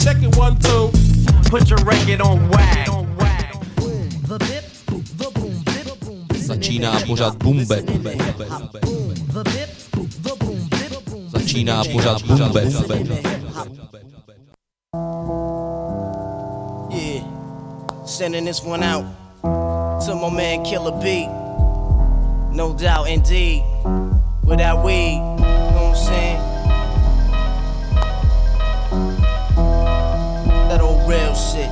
Check it one, two. Put your record on wag. The bop the boom the boom Začíná pořád Boom Bap. The bop the boom the boom Začíná pořád Boom Bap. Yeah, sending this one out to my man Killer B. No doubt, indeed. Without weed, shit.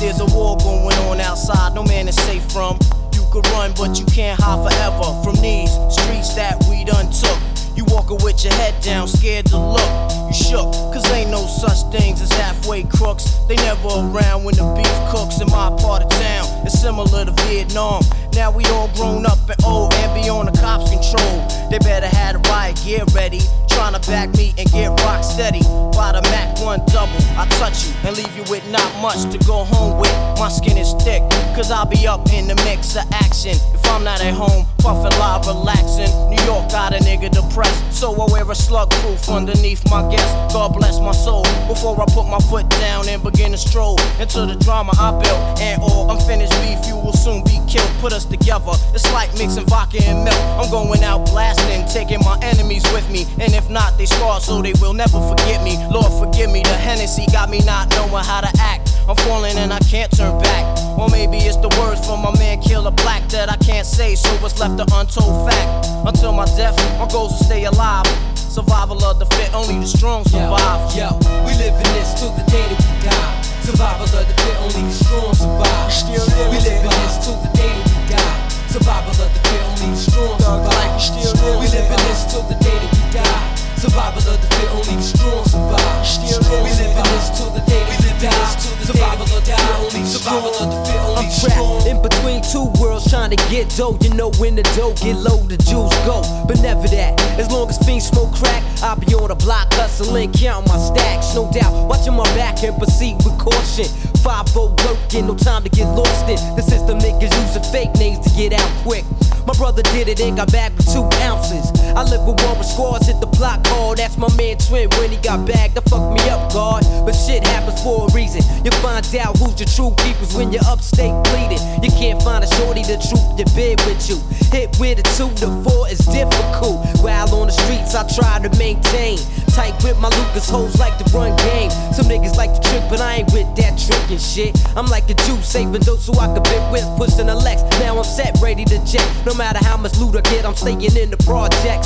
There's a war going on outside, no man is safe from. You could run, but you can't hide forever from these streets that we done took. You walking with your head down, scared to look. You shook, cause ain't no such things as halfway crooks. They never around when the beef cooks in my part of town. It's similar to Vietnam. Now we all grown up and old and be on the cops' control. They better have the riot gear ready. Trying to back me and get rock steady. By the Mac 1 double, I touch you and leave you with not much to go home with. My skin is thick, cause I'll be up in the mix of action. I'm not at home, puffin' live, relaxing. New York got a nigga depressed, so I wear a slug proof underneath my guest. God bless my soul. Before I put my foot down and begin to stroll into the drama I built. And all unfinished beef, you will soon be killed. Put us together, it's like mixing vodka and milk. I'm going out blasting, taking my enemies with me. And if not, they scarred so they will never forget me. Lord, forgive me, the Hennessy got me not knowing how to act. I'm falling and I can't turn back. Or maybe it's the words from my man Killer Black that I can't say, so what's left an untold fact. Until my death, my goals to stay alive. Survival of the fit, only the strong survive. Yo, yo, we live in this till the day that we die. Survival of the fit, only the strong survive. Still we live in this till the day that we die. Survival of the fit, only the strong survive. Get dough. You know when the dough get low, the jewels go. But never that. As long as fiends smoke crack, I'll be on the block hustling, counting my stacks. No doubt, watching my back and proceed with caution. 5 working, no time to get lost in. The system niggas using fake names to get out quick. My brother did it and got back with two ounces. I live with one with scores, hit the block hard. That's my man Twin when he got back. That fucked me up, God. But shit happens for a reason. You find out who's the true keepers when you're upstate bleeding. You can't find a shorty to troop the bed with you. Hit with a two to four is difficult. While on the streets, I try to maintain. Tight with my Lucas hoes like to run game. Some niggas like to trick, but I ain't with that tricking shit. I'm like a Jew saving those so I can bit with pushing a Lex. Now I'm set, ready to jet. No matter how much loot I get, I'm staying in the projects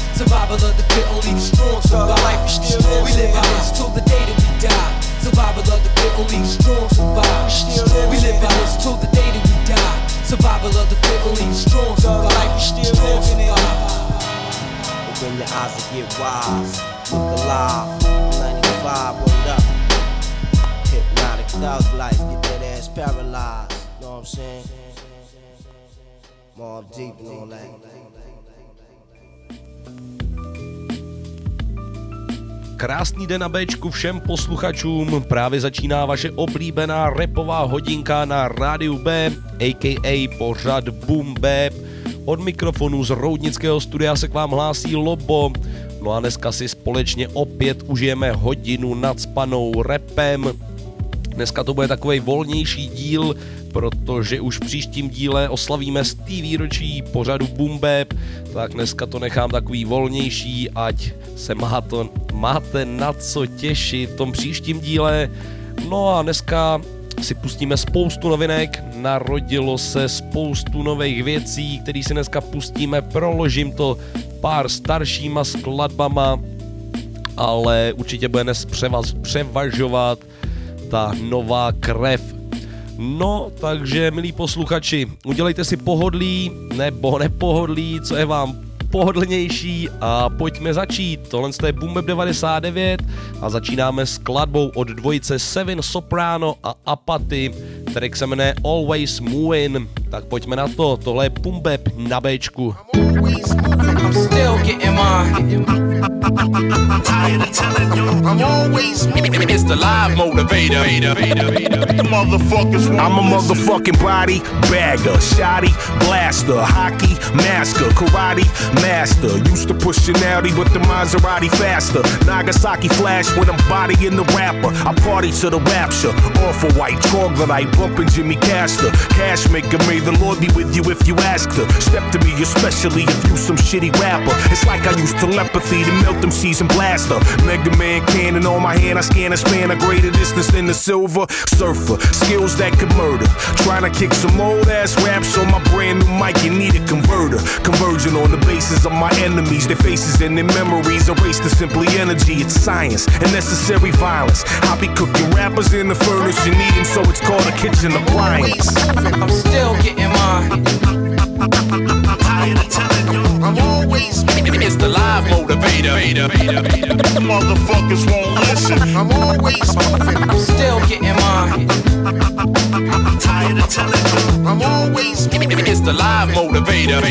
Survival of the fit, only the strong survive. We live in this till the day that we die. Survival of the fit, only the strong survive. We live in this till the day that we die. Survival of the fit, only the strong survive. Strong survive. Open your eyes and get wise. Look alive. 95, word up. Hypnotic thug life. Get that ass paralyzed. Know what I'm saying? Mobb Deep and all that. Krásný den na Bčku všem posluchačům. Právě začíná vaše oblíbená repová hodinka na rádiu B, a.k.a. pořad Boom Bap. Od mikrofonu z Roudnického studia se k vám hlásí Lobo. No a dneska si společně opět užijeme hodinu nad spanou repem. Dneska to bude takový volnější díl, protože už v příštím díle oslavíme z té výročí pořadu Boom tak dneska to nechám takový volnější, ať se má to, máte na co těšit v tom příštím díle. No a dneska si pustíme spoustu novinek, narodilo se spoustu nových věcí, které si dneska pustíme, proložím to pár staršíma skladbama, ale určitě bude dnes převaz, převažovat ta nová krev. No, takže milí posluchači, udělejte si pohodlí nebo nepohodlí, co je vám pohodlnější a pojďme začít. Tohle je Boom 99 a začínáme s skladbou od dvojice Seven Soprano a Apathy, který se jmenuje Always Moving. Tak pojďme na to, tohle je Boom na Bčku. I'm still getting mine. Tired of telling you, I'm always moving. It's the live motivator. The motherfuckers I'm a motherfucking body bagger, shoddy, blaster, hockey, master, karate, master. Used to push an Audi, but the Maserati faster. Nagasaki flash when I'm bodying the rapper. I party to the rapture. Off a white troglodyte, bumping Jimmy Castor. Cash maker, may the Lord be with you if you ask her. Step to me, especially if you some shitty rapper. It's like I use telepathy to melt them season blaster. Mega Man cannon on my hand, I scan a span a greater distance than the silver surfer. Skills that could murder. Trying to kick some old ass raps on my brand new mic, you need a converter. Conversion on the basis of my enemies, their faces and their memories. Erase the simply energy, it's science and necessary violence. I be cooking rappers in the furnace, you need them, so it's called a kitchen appliance. I'm still getting mine. Tired of telling you, I'm always it's the live motivator. Motherfuckers won't listen. I'm always moving. I'm still getting mine. I'm tired of telling you. I'm always. It's the live motivator.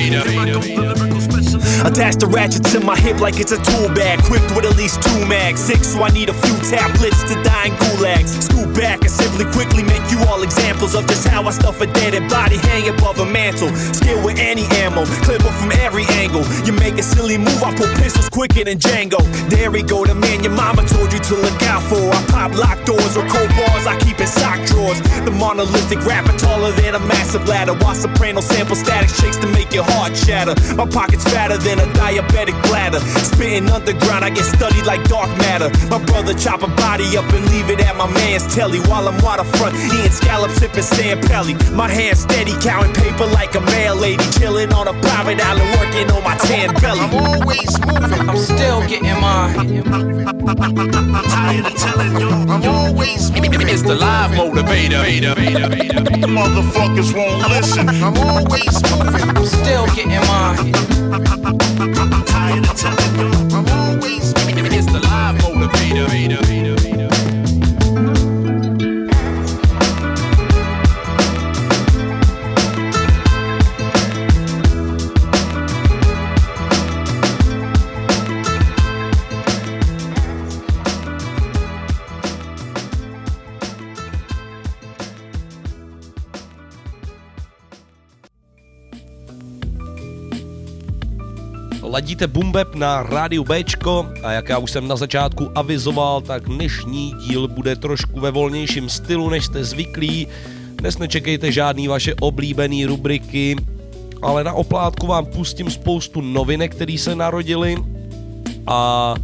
Attach the ratchet to my hip like it's a tool bag. Equipped with at least two mags. Six, so I need a few tablets to die in gulags. Scoot back and simply quickly make you all examples of just how I stuff a dead body hang above a mantle. Skill with any ammo, clip from every angle. You make a silly move, I pull pistols quicker than Django. There we go, the man your mama told you to look out for. I pop lock doors or cold bars, I keep in sock drawers. The monolithic rapper taller than a massive ladder. While soprano sample static shakes to make your heart shatter. My pockets fatter than a diabetic bladder. Spitting underground, I get studied like dark matter. My brother chop a body up and leave it at my man's telly while I'm waterfront eating scallops, sipping San Pelly. My hand steady, counting paper like a mail lady. Chilling on a private island, working on my tan belly. I'm always moving, I'm still getting mine. Tired of telling you, I'm always moving. It's the live motivator. The motherfuckers won't listen. I'm always moving, I'm still getting mine. I'm tired of telling you, I'm always It's the live motivator. Ladíte Bumbeb na rádiu Bčko a jak já už jsem na začátku avizoval, tak dnešní díl bude trošku ve volnějším stylu, než jste zvyklí. Dnes nečekejte žádný vaše oblíbené rubriky, ale na oplátku vám pustím spoustu novinek, které se narodily a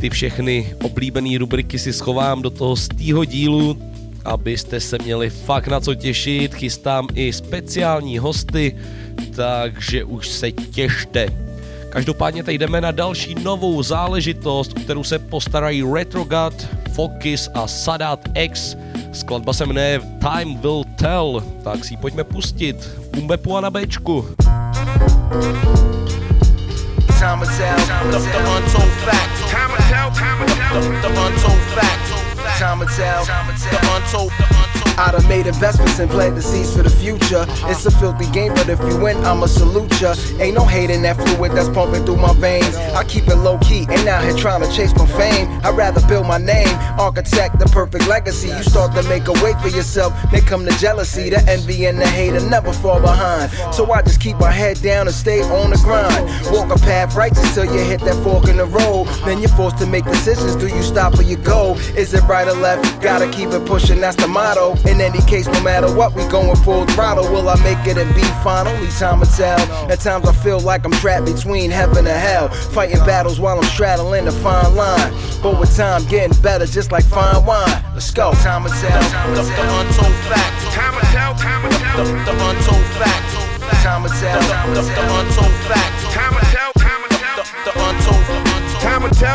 ty všechny oblíbené rubriky si schovám do toho stýho dílu, abyste se měli fakt na co těšit. Chystám i speciální hosty, takže už se těšte. Každopádně tady jdeme na další novou záležitost, kterou se postarají Retrogad, Focus a Sadat X. Skladba se jmenuje Time Will Tell, tak si ji pojďme pustit v Bumbepu a na Bčku. Time will tell, the, the untold facts. Time will tell, time will tell, the, the untold facts. Time will tell, the untold, the I done made investments and planted seeds for the future. It's a filthy game, but if you win, I'ma salute ya. Ain't no hate in that fluid that's pumping through my veins. I keep it low key, ain't out here trying to chase my fame. I'd rather build my name, architect the perfect legacy. You start to make a way for yourself, then come the jealousy, the envy, and the hate, and never fall behind. So I just keep my head down and stay on the grind. Walk a path righteous till you hit that fork in the road. Then you're forced to make decisions. Do you stop or you go? Is it right or left? Gotta keep it pushing, that's the motto. In any case, no matter what, we going full throttle. Will I make it and be fine? Only time will tell. At times I feel like I'm trapped between heaven and hell. Fighting battles while I'm straddling the fine line. But with time, getting better just like fine wine. Let's go. Time will tell. The, the untold facts. Time will tell, time will tell. The, the untold facts. Time will tell. The, the, the untold facts. Time will tell,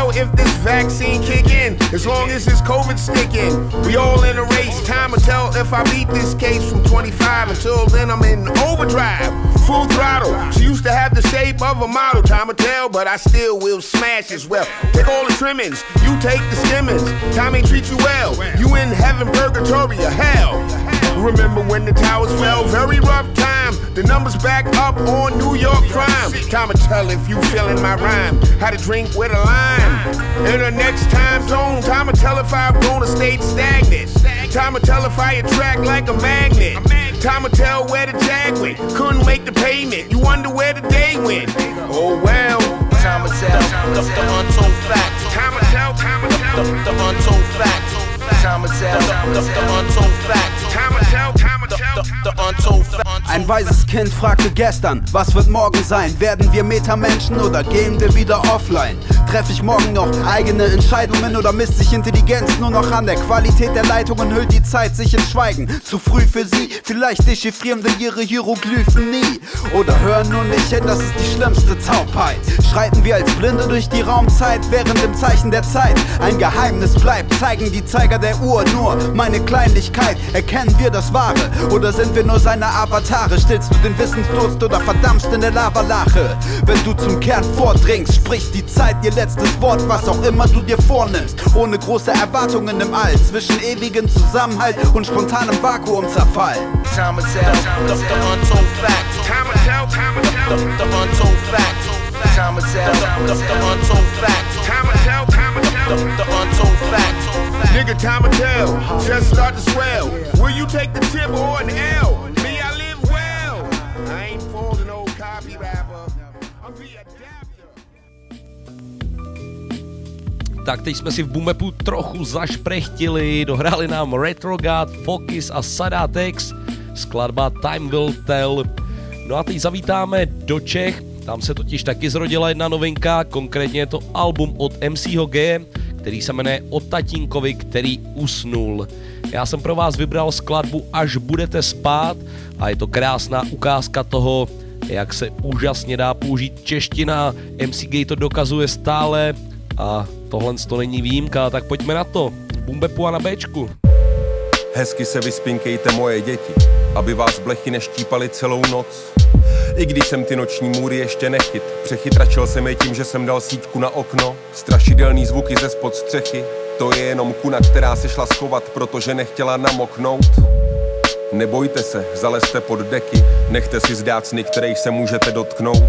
tell if this vaccine kick in. As long as this COVID sticking, we all in a race. Time will tell if I beat this case from 25. Until then, I'm in overdrive, full throttle. She used to have the shape of a model. Time will tell, but I still will smash as well. Take all the trimmings, you take the skimmings. Time ain't treat you well. You in heaven, purgatory, or hell. Remember when the towers fell? Very rough time. The numbers back up on New York crime. Time to tell if you feeling my rhyme. How to drink with a lime. In the next time zone, time to tell if I've gonna stay stagnant. Time to tell if I attract like a magnet. Time to tell where the jag went. Couldn't make the payment. You wonder where the day went. Oh well. Time to tell the, the untold facts. Time to tell, time to tell. The, the untold facts. Time to tell the, untold facts. Time to tell, time Ein weises Kind fragte gestern, was wird morgen sein? Werden wir Metamenschen oder gehen wir wieder offline? Treffe ich morgen noch eigene Entscheidungen oder misst sich Intelligenz nur noch an der Qualität der Leitungen? Hüllt die Zeit sich in Schweigen? Zu früh für sie? Vielleicht dechiffrieren wir ihre Hieroglyphen nie. Oder hören nur nicht hin, das ist die schlimmste Taubheit. Schreiten wir als Blinde durch die Raumzeit, während im Zeichen der Zeit ein Geheimnis bleibt. Zeigen die Zeiger der Uhr nur meine Kleinlichkeit. Erkennen wir das Wahre oder sind wir nur seine Avatare? Stillst du den Wissensdurst oder verdampfst in der Lavalache? Wenn du zum Kern vordringst, spricht die Zeit ihr letztes Wort, was auch immer du dir vornimmst. Ohne große Erwartungen im All, zwischen ewigem Zusammenhalt und spontanem Vakuumzerfall. Time the, the untold facts. Time time. The, the untold facts. Time the, the, untold facts. Time to tell. The, the untold facts. Nigga, time to tell. Just start to swell. Will you take the tip or an L? Me, I live well. I ain't folding old copy rapper. I'm the adapter. Tak teď jsme si v Bumbepu trochu zašprechtili, dohráli nám Retrogad, Focus a Sadatex, skladba Time Will Tell. No a teď zavítáme do Čech, tam se totiž taky zrodila jedna novinka, konkrétně je to album od MCho G, který se jmenuje O tatínkovi, který usnul. Já jsem pro vás vybral skladbu Až budete spát a je to krásná ukázka toho, jak se úžasně dá použít čeština. MC Gay to dokazuje stále a tohle to není výjimka, tak pojďme na to. Bumbepu a na Bčku. Hezky se vyspinkejte moje děti, aby vás blechy neštípaly celou noc. I když jsem ty noční můry ještě nechyt, přechytračil jsem je tím, že jsem dal sítku na okno. Strašidelný zvuky ze spod střechy, to je jenom kuna, která se šla schovat, protože nechtěla namoknout. Nebojte se, zalezte pod deky, nechte si zdát sny, kterých se můžete dotknout.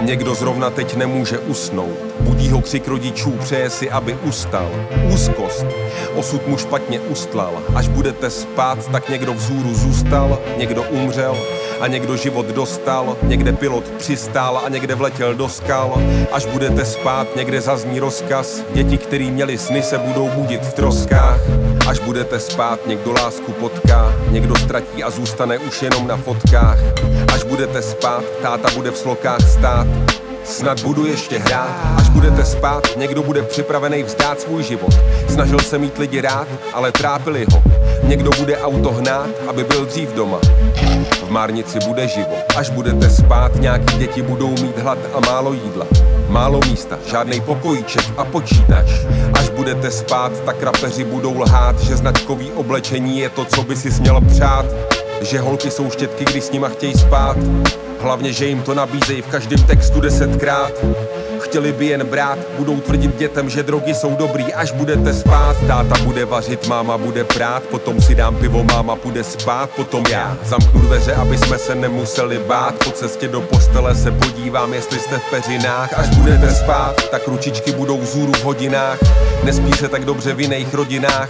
Někdo zrovna teď nemůže usnout. Budí ho křik rodičů, přeje si, aby ustal. Úzkost. Osud mu špatně ustlal. Až budete spát, tak někdo vzhůru zůstal, někdo umřel a někdo život dostal. Někde pilot přistál a někde vletěl do skal. Až budete spát, někde zazní rozkaz. Děti, který měli sny, se budou budit v troskách. Až budete spát, někdo lásku potká, někdo ztratí a zůstane už jenom na fotkách. Až budete spát, táta bude v slokách stát, Snad budu ještě hrát, až budete spát, někdo bude připravený vzdát svůj život. Snažil se mít lidi rád, ale trápili ho. Někdo bude auto hnát, aby byl dřív doma. V márnici bude živo. Až budete spát, nějaký děti budou mít hlad a málo jídla. Málo místa, žádný pokojíček a počítač. Až budete spát, tak rapeři budou lhát, že značkový oblečení je to, co by si směl přát. Že holky jsou štětky, když s nima chtějí spát. Hlavně, že jim to nabízejí v každém textu desetkrát. Chtěli by jen brát, budou tvrdit dětem, že drogy jsou dobrý, až budete spát. Táta bude vařit, máma bude prát, potom si dám pivo, máma bude spát, potom já zamknu dveře, aby jsme se nemuseli bát. Po cestě do postele se podívám, jestli jste v peřinách. Až budete spát, tak ručičky budou vzůru v hodinách. Nespí se tak dobře v jiných rodinách.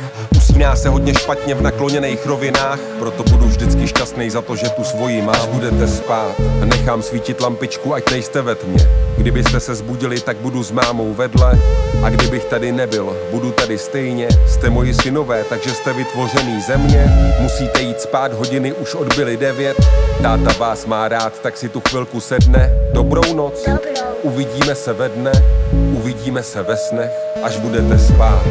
Usíná se hodně špatně v nakloněných rovinách, proto budu vždycky šťastný za to, že tu svoji. Až budete spát, nechám svítit lampičku, ať nejste ve tmě. Kdybyste se zbudili, tak budu s mámou vedle. A kdybych tady nebyl, budu tady stejně. Jste moji synové, takže jste vytvořený země. Musíte jít spát, hodiny už odbyly devět. Táta vás má rád, tak si tu chvilku sedne. Dobrou noc, uvidíme se ve dne, uvidíme se ve snech, až budete spát.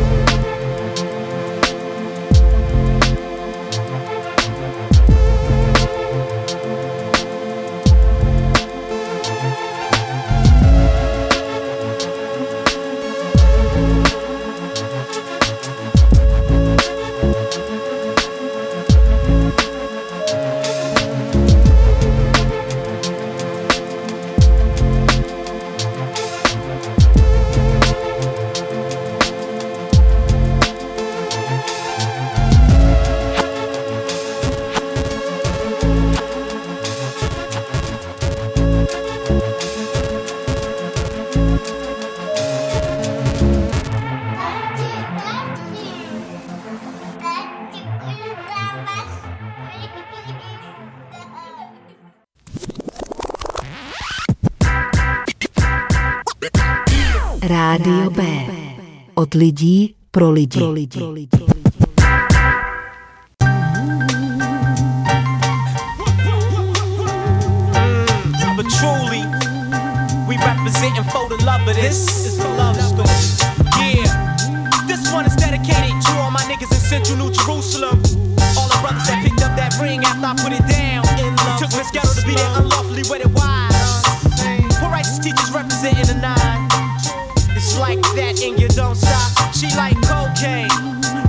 Od lidí pro lidi. Pro lidi. Pro lidi. But truly, we representing for the love of this. This is the love story. Yeah, this one is dedicated to all my niggas in Central New Jerusalem. All the brothers that picked up that ring after I put it down. Took Miss Ghetto to be there unlawfully wedded wives. Poor righteous teachers representing the nine. Like that and you don't stop. She like cocaine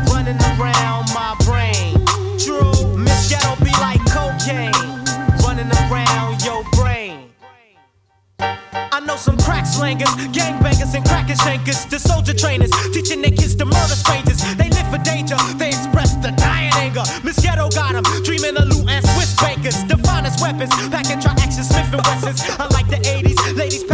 running around my brain. True, Miss Ghetto be like cocaine running around your brain. I know some crack slangers, gangbangers, and cracker shankers. The soldier trainers teaching their kids to murder strangers. They live for danger, they express the dying anger. Miss Ghetto got them, dreaming of loot and Swiss bakers. The finest weapons, packing tri-action Smith and Wessons. I like the 80s, ladies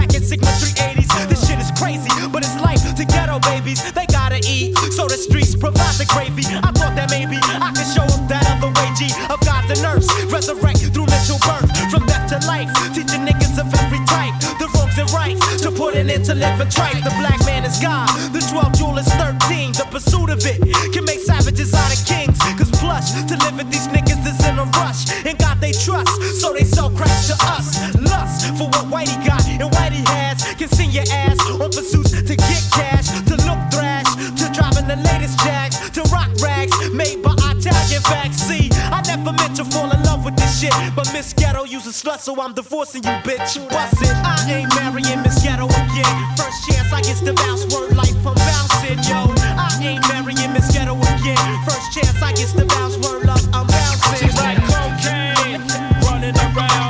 provide the gravy. I thought that maybe I could show them that other way, G of gods and earths. Resurrect through mental birth, from death to life. Teaching niggas of every type, the wrongs and rights. To put an end to living tripe, the black man is God. The 12 jewel is 13. The pursuit of it can make savages out of kings. Cause plush to live with these niggas is in a rush. And God they trust, so they sell crack to us. Lust for what Whitey got and Whitey has. Can send your ass on pursuits to get cash, the latest jacks, to rock rags made by Italian facts. See, I never meant to fall in love with this shit, but Miss Ghetto uses slut, so I'm divorcing you, bitch. Bust it, I ain't marrying Miss Ghetto again. First chance I get to bounce, word life, I'm bouncing, yo. I ain't marrying Miss Ghetto again. First chance I get to bounce, word love, I'm bouncing. She's like cocaine, running around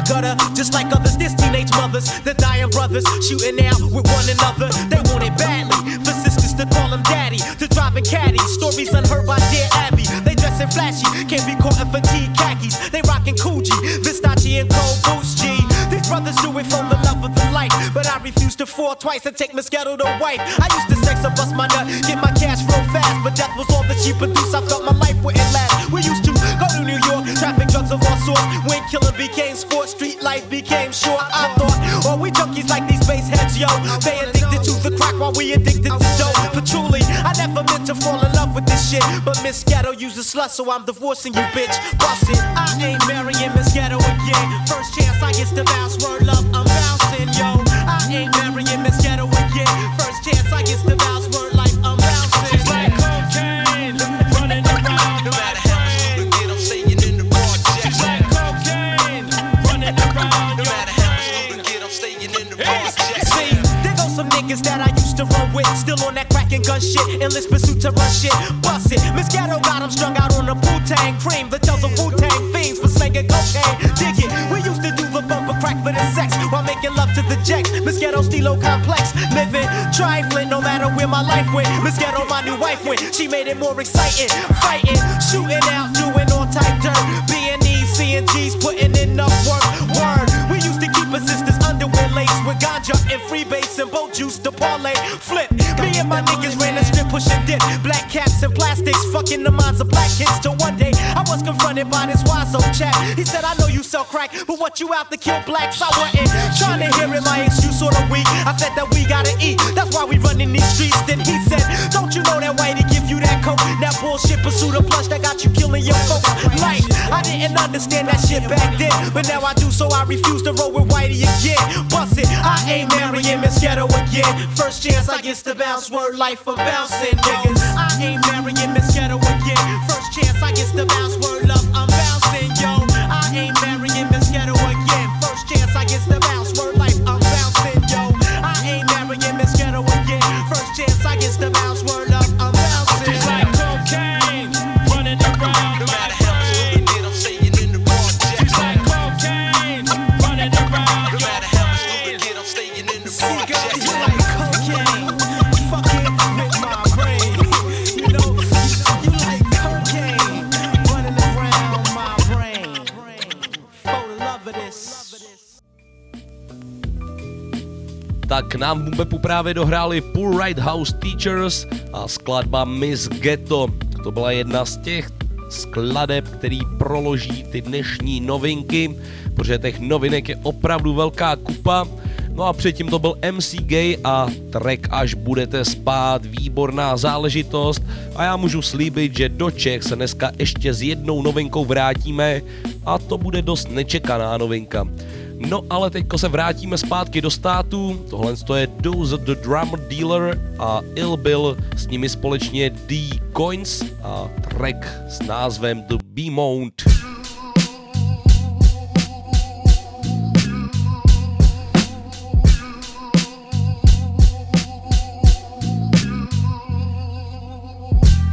my gutter, just like others, there's teenage mothers, the dying brothers shooting out with one another. They want it badly for sisters to call them daddy, to drive driving caddies. Stories unheard by dear Abby. They dressing flashy, can't be caught in fatigue khakis. They rocking Coogi, Versace and cold boots G. These brothers do it from the love of the life, but I refuse to fall twice and take Miss Ghetto to wife. I used to sex and bust my nut, get my cash real fast, but death was all that she produced. I felt my life wouldn't last. Drugs of all sorts. When killer became sport, street life became short. I thought, oh, we junkies like these bass heads, yo. They addicted to the crack while we addicted to dope. But truly, I never meant to fall in love with this shit, but Miss Ghetto uses slut, so I'm divorcing you, bitch. Bust it. I ain't marrying Miss Ghetto again. First chance I get to bounce, word love, I'm bouncing, yo. I ain't marrying Miss Ghetto again. First chance I get to bounce, word niggas that I used to run with, still on that crack and gun shit, endless pursuit to run shit. Bust it, Miss Ghetto got 'em strung out on the Wu-Tang cream, the tells of Wu-Tang fiends for slinging cocaine. Dig it, we used to do the bumper crack for the sex while making love to the jacks. Miss Ghetto stilo complex, living trifling no matter where my life went. Miss Ghetto, my new wife went, she made it more exciting, fighting, shooting out, doing all type dirt, being CNGs, putting in enough work. Word, we used to keep our sisters with ganja and freebase and boat juice to parlay, flip. Me and my niggas ran the strip, pushing dip, black caps and plastics, fucking the minds of black kids. Till one day I was confronted by this wise old chap. He said, I know you sell crack, but what you out to kill blacks? I wasn't trying to hear it, my excuse sort of weak. I said that we gotta eat, that's why we running these streets. Then he said, Don't you know that whitey give you that coke? That bullshit pursuit of plush that got you killing your folks. Like, I didn't understand that shit back then, but now I do, so I refuse to roll with whitey again. First chance I get to bounce, word life for bouncing niggas. I ain't Bumbepu právě dohráli Poor Right House Teachers a skladba Miss Ghetto. To byla jedna z těch skladeb, který proloží ty dnešní novinky, protože těch novinek je opravdu velká kupa. No a předtím to byl MC Gay a track Až budete spát, výborná záležitost a já můžu slíbit, že do Čech se dneska ještě s jednou novinkou vrátíme a to bude dost nečekaná novinka. No ale teďko se vrátíme zpátky do státu, tohle je Dose the Drum Dealer a Ill Bill, s nimi společně D Coins a track s názvem The B-Mount.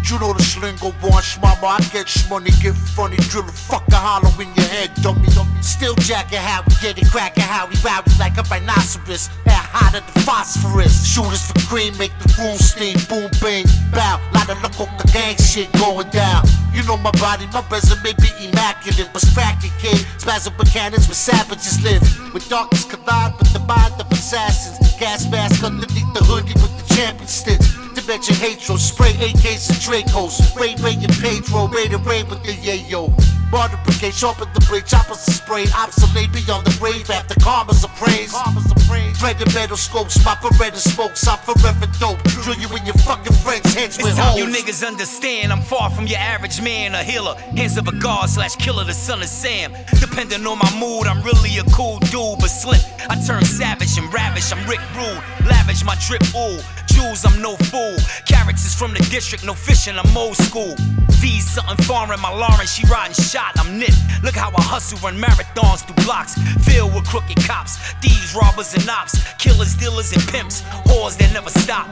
You know the slingo wash, mama. I get money, get funny, drill a fucking hollow in your head, dummy. Still jacking how we get it, cracking how we rowdy like a rhinoceros. That hotter the phosphorus. Shooters for cream, make the room steam, boom, bang, bow. Lot of look the gang shit going down. You know my body, my resume be immaculate, but cracking kid. Spasm mechanics where savages live. With darkness collide with the mind of assassins. Gas mask underneath the hoodie with the champion stitch. Dimension hatred, spray AKs and Dracos. Raid, Ray, and Pedro, raid and raid with the yayo. Martyr brigade, sharpen the blade, choppers are sprayed. Obsolete beyond the grave after karma's appraised. Karma's appraised. And metal scopes, my Beretta smokes, I'm forever dope. Drill you and your fucking friends' heads with It's time holes. you niggas understand I'm far from your average man, a healer. Hands of a god slash killer, the son of Sam. Depending on my mood, I'm really a cool dude, but slick. I turn savage and ravish, I'm Rick Rude. Lavish my drip, ooh. Jewels, I'm no fool. Carrots is from the district, no fishing, I'm old school. V's something foreign, my Lauren, she riding shot, I'm nip. Look how I hustle, run marathons through blocks. Filled with crooked cops, thieves, robbers, and ops. Killers, dealers, and pimps. Whores that never stop.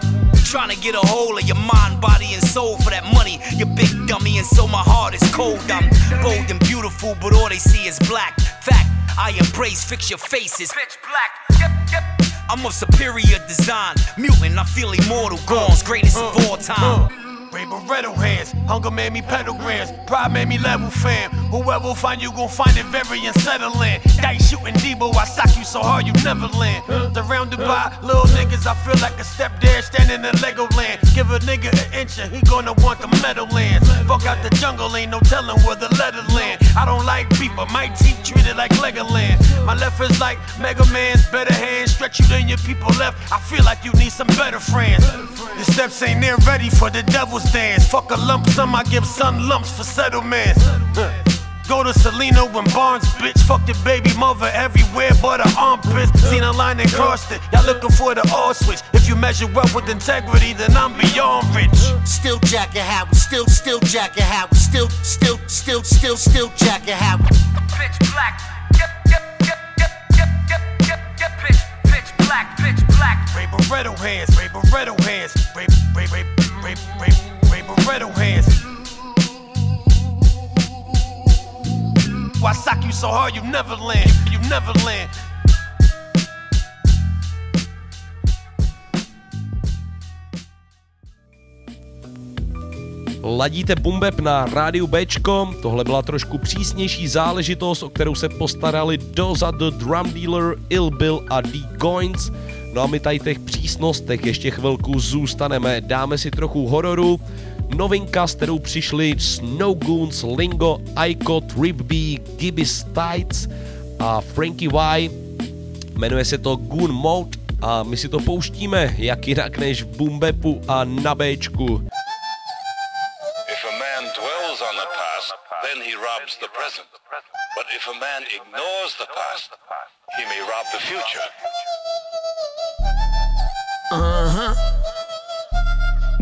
Trying to get a hold of your mind, body, and soul for that money. You big dummy, and so my heart is cold. I'm bold and beautiful, but all they see is black. Fact, I embrace, fix your faces. Pitch black. Yep, yep. I'm of superior design. Mutant, I feel immortal. Gaunt's greatest of uh, all time. Uh. Ray Barretto hands, hunger made me pentagrams, pride made me level fam. Whoever find you gon' find it very unsettling. Dice shooting Debo, I sock you so hard you never land. Surrounded by little niggas, I feel like a stepdad standing in Legoland. Give a nigga an inch and he gonna want the Meadowlands. Fuck out the jungle, ain't no telling where the letter land. I don't like beef, but my teeth treated like Legoland. My left is like Mega Man's better hands, stretch you than your people left. I feel like you need some better friends. The steps ain't near ready for the devil's dance. Fuck a lump sum, I give son lumps for settlements. Huh. Go to Selena and Barnes, bitch. Fuck the baby mother everywhere but her armpits. Seen a line and crossed it. Y'all looking for the all switch. If you measure up with integrity, then I'm beyond rich. Still jacking how we still, still jacking how we still, still, still, still, still jacking how we. Pitch black. Yep, yep, yep, yep, yep, yep, yep, yep. Pitch, pitch black, pitch black. Ray Barretto hands, Ray Barretto hands, Ray, Ray, Ray, Ray, Ray, Ray Barretto hands. Why sock you so hard you never land, you never land. Ladíte Bumbeb na rádiu Bčko, tohle byla trošku přísnější záležitost, o kterou se postarali Doza the Drum Dealer, Ill Bill a D Coins. No a my tady těch přísnostech ještě chvilku zůstaneme, dáme si trochu hororu. Novinka, s kterou přišli Snow Goons, Lingo, Icot, Rip B, Gibby Stites a Frankie Y. Jmenuje se to Goon Mode a my si to pouštíme jak jinak než v Bumbepu a na Bčku. But if a man ignores the past, he may rob the future.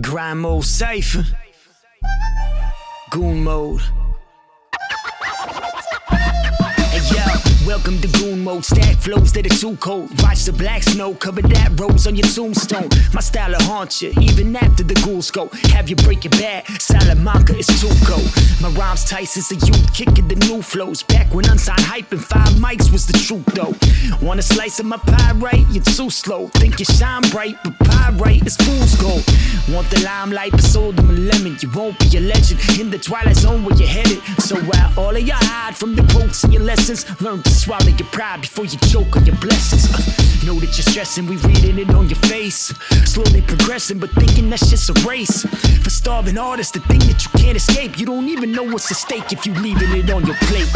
Grind mode safe. Goon mode. Welcome to Goon mode. Stack flows that are too cold. Watch the black snow cover that rose on your tombstone. My style will haunt you even after the ghouls go. Have you break it back. Salamanca is too cold. My rhymes tight since the youth kicking the new flows. Back when unsigned hype and five mics was the truth though. Want a slice of my pie right? You're too slow. Think you shine bright, but pie right, is fool's gold. Want the limelight, but sold them a lemon. You won't be a legend in the twilight zone where you're headed. So while all of y'all hide from the quotes and your lessons, learn to swallow your pride before you choke on your blessings. Uh, know that you're stressing, we reading it on your face. Slowly progressing, but thinking that's just a race. For starving artists, the thing that you can't escape. You don't even know what's at stake if you leaving it on your plate.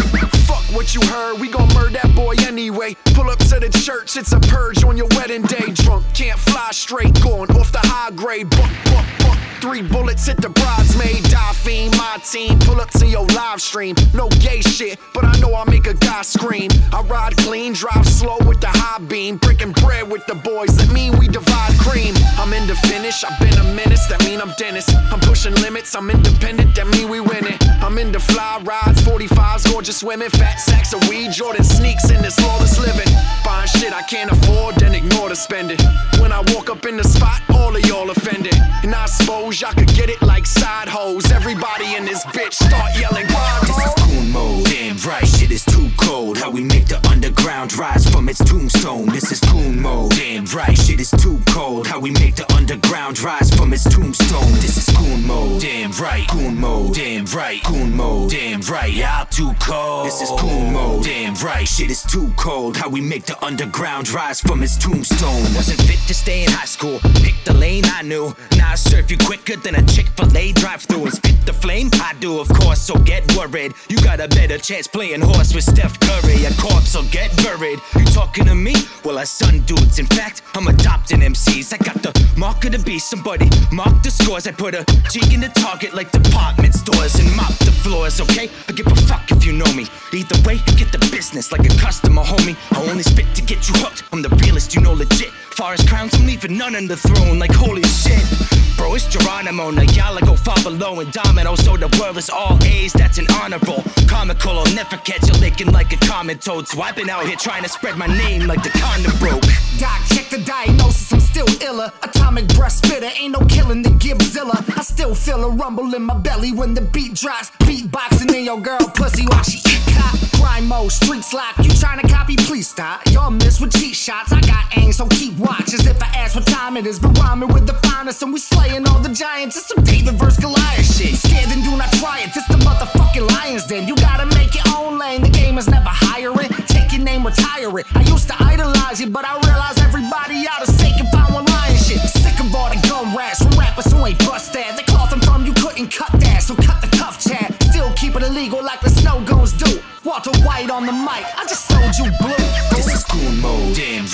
Fuck what you heard, we gon' murder that boy anyway. Pull up to the church, it's a purge on your wedding day. Drunk, can't fly straight, going off the high grade. Buck, buck, buck. Three bullets hit the bridesmaid, die fiend. My team pull up to your live stream. No gay shit, but I know I make a guy scream. I ride clean, drive slow with the high beam. Breaking bread with the boys, that mean we divide cream. I'm in the finish, I've been a menace, that mean I'm Dennis. I'm pushing limits, I'm independent, that mean we winning. I'm into fly rides, 45s, gorgeous women, fat sacks of weed, Jordan sneaks in this lawless living. Buying shit I can't afford, then ignore to spend it. When I walk up in the spot, all of y'all offended. And I suppose y'all could get it like side hoes. Everybody in this bitch start yelling, This is goon mode, damn right, shit is too cold. How we make the underground rise from its tombstone. This is goon mode, damn right, shit is too cold. How we make the underground rise from its tombstone. This is goon mode, damn right, goon mode, damn right, goon mode, damn right, y'all too cold. This is goon mode, damn right, shit is too cold. How we make the underground rise from its tombstone. Wasn't fit to stay in high school. Picked the lane I knew. Now I serve you quicker than a Chick fil A drive through and spit the flame. I do, of course, so get worried. You got a better chance playing horse with Steph Curry. A corpse will get buried. You talking to me? Well, I son dudes. In fact, I'm adopting MCs. I got the mark of the beast. Somebody mark the scores. I put a cheek in the target like department stores and mop the floors, okay? I give a fuck if you know me. Either way, get the business like a customer, homie. I only spit to get you hooked. I'm the realest, you know, legit. Far as crowns, I'm leaving none on the throne, like holy shit. Bro, it's Geronimo, Nayala go far below and domino. So the world is all A's, that's an honor roll. Comical, I'll never catch you licking like a common toad. So I've been out here trying to spread my name like the condom broke. Doc, check the diagnosis, still iller. Atomic breath spitter, ain't no killing the Gibbzilla. I still feel a rumble in my belly when the beat drops. Beatboxing in your girl pussy while she eat cop. Crime mode, streets lock. You trying to copy, please stop. Y'all miss with cheat shots. I got aim, so keep watch. As if I ask what time it is, but rhyming with the finest. And we slaying all the giants. It's some David vs. Goliath shit. Scared then do not try it. This the motherfucking Lions Then You gotta make your own lane. The game is never hiring. Name, retire it. I used to idolize you, but I realize everybody out of is taking power lion shit. Sick of all the gun rats from rappers who ain't bust that. They cloth them from you couldn't cut that, so cut the cuff chat. Still keep it illegal like the snow goes do. Walter White on the mic, I just sold you blue.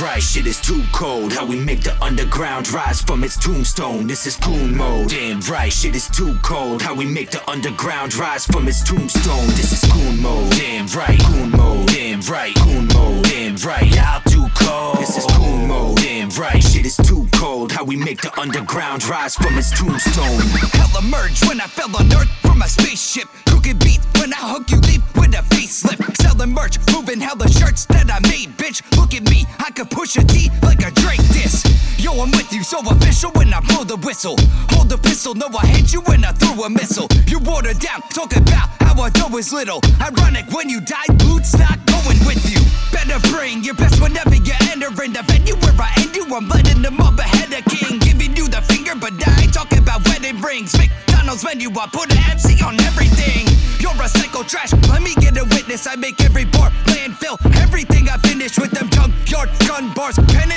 Right, shit is too cold. How we make the underground rise from its tombstone. This is goon mode. Damn right, shit is too cold. How we make the underground rise from its tombstone. This is goon mode. Damn right, goon mode. Damn right, goon mode. Damn right, y'all too cold. This is goon mode. Damn right, shit is too cold. How we make the underground rise from its tombstone. Hell emerged when I fell on earth from a spaceship. Crooked beat when I hook you leave with a facelift. Selling merch, moving hella shirts that I made, bitch. Look at me, I could push a T like a Drake diss. Yo, I'm with you, so official when I blow the whistle. Hold the pistol, no, I hit you when I threw a missile. You watered down, talk about how I dough is little. Ironic when you die, boots not going with you. Better bring your best whenever you enter in the venue where I end you. I'm letting them up ahead of king, giving you the finger, but I ain't talking about wedding rings. McDonald's menu, I put an MC on everything. You're a psycho trash, let me get a witness. I make every bar landfill. Everything I finish with them junkyard gun bars. Penning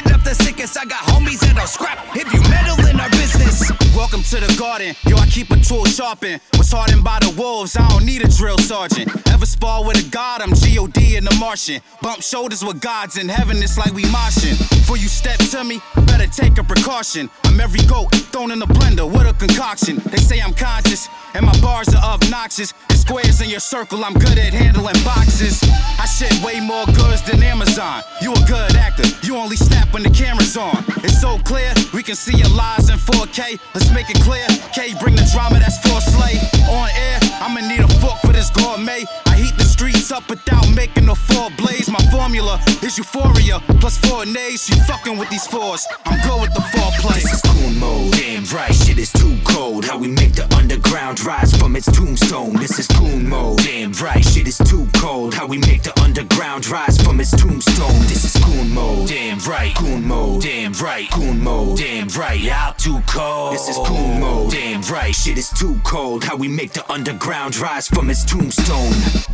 Yo, I keep a tool sharpened. Was hardened by the wolves, I don't need a drill sergeant. Ever spar with a god, I'm G.O.D. in the Martian. Bump shoulders with gods in heaven, it's like we moshing. Before you step to me, better take a precaution. I'm every goat thrown in a blender with a concoction. They say I'm conscious, and my bars are obnoxious. The squares in your circle, I'm good at handling boxes. I shit way more goods than Amazon. You a good actor, you only snap when the camera's on. It's so clear, we can see your lies in 4K. Let's make it clear. K, bring the drama that's for slay. On air, I'ma need a fork for this gourmet. Heat the streets up without making a four blaze. My formula is euphoria plus four nays. You fucking with these fours. I'm good with the four foreplay. This is goon mode. Damn right, shit is too cold. How we make the underground rise from its tombstone. This is goon mode. Damn right, shit is too cold. How we make the underground rise from its tombstone. This is goon mode. Damn right. Goon mode, damn right. Goon mode, damn right. Out too cold. This is goon mode, damn right. Shit is too cold. How we make the underground rise from its tombstone.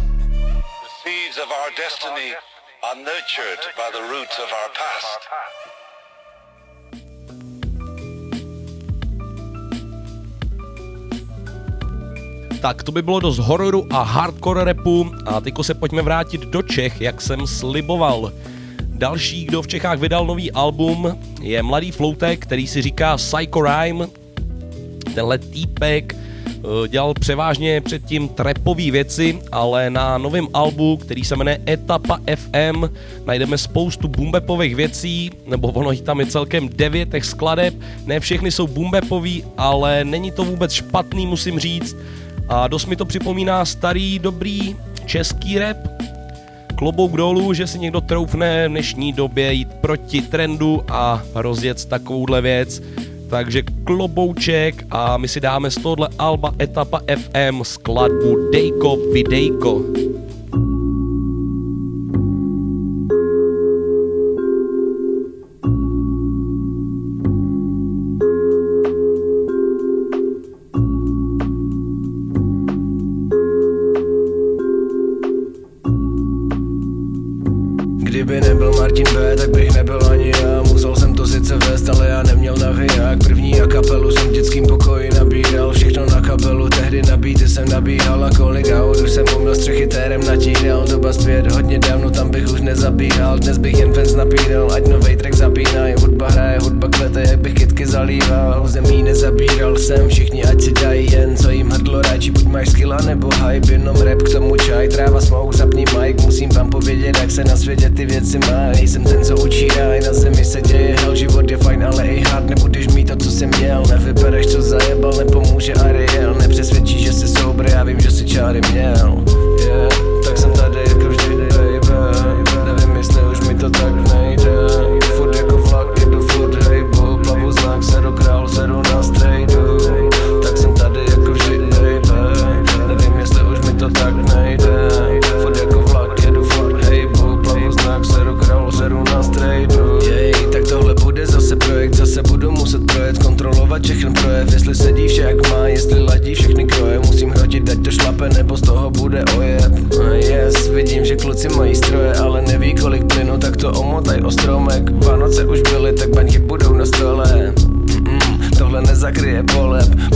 Seeds of our destiny are nurtured by the roots of our past. Tak to by bylo dost hororu a hardcore rapu a teďko se pojďme vrátit do Čech, jak jsem sliboval. Další, kdo v Čechách vydal nový album, je mladý floutek, který si říká Psycho Rhyme. Tenhle týpek dělal převážně předtím trapové věci, ale na novém albu, který se jmenuje Etapa FM, najdeme spoustu bumbepových věcí, nebo ono jich tam je celkem devětech skladeb. Ne všechny jsou bumbepový, ale není to vůbec špatný, musím říct. A dost mi to připomíná starý, dobrý český rap. Klobouk dolů, že si někdo troufne v dnešní době jít proti trendu a rozjet takovouhle věc. Takže klobouček a my si dáme z tohle Alba Etapa FM skladbu Dejko Videjko. Kdyby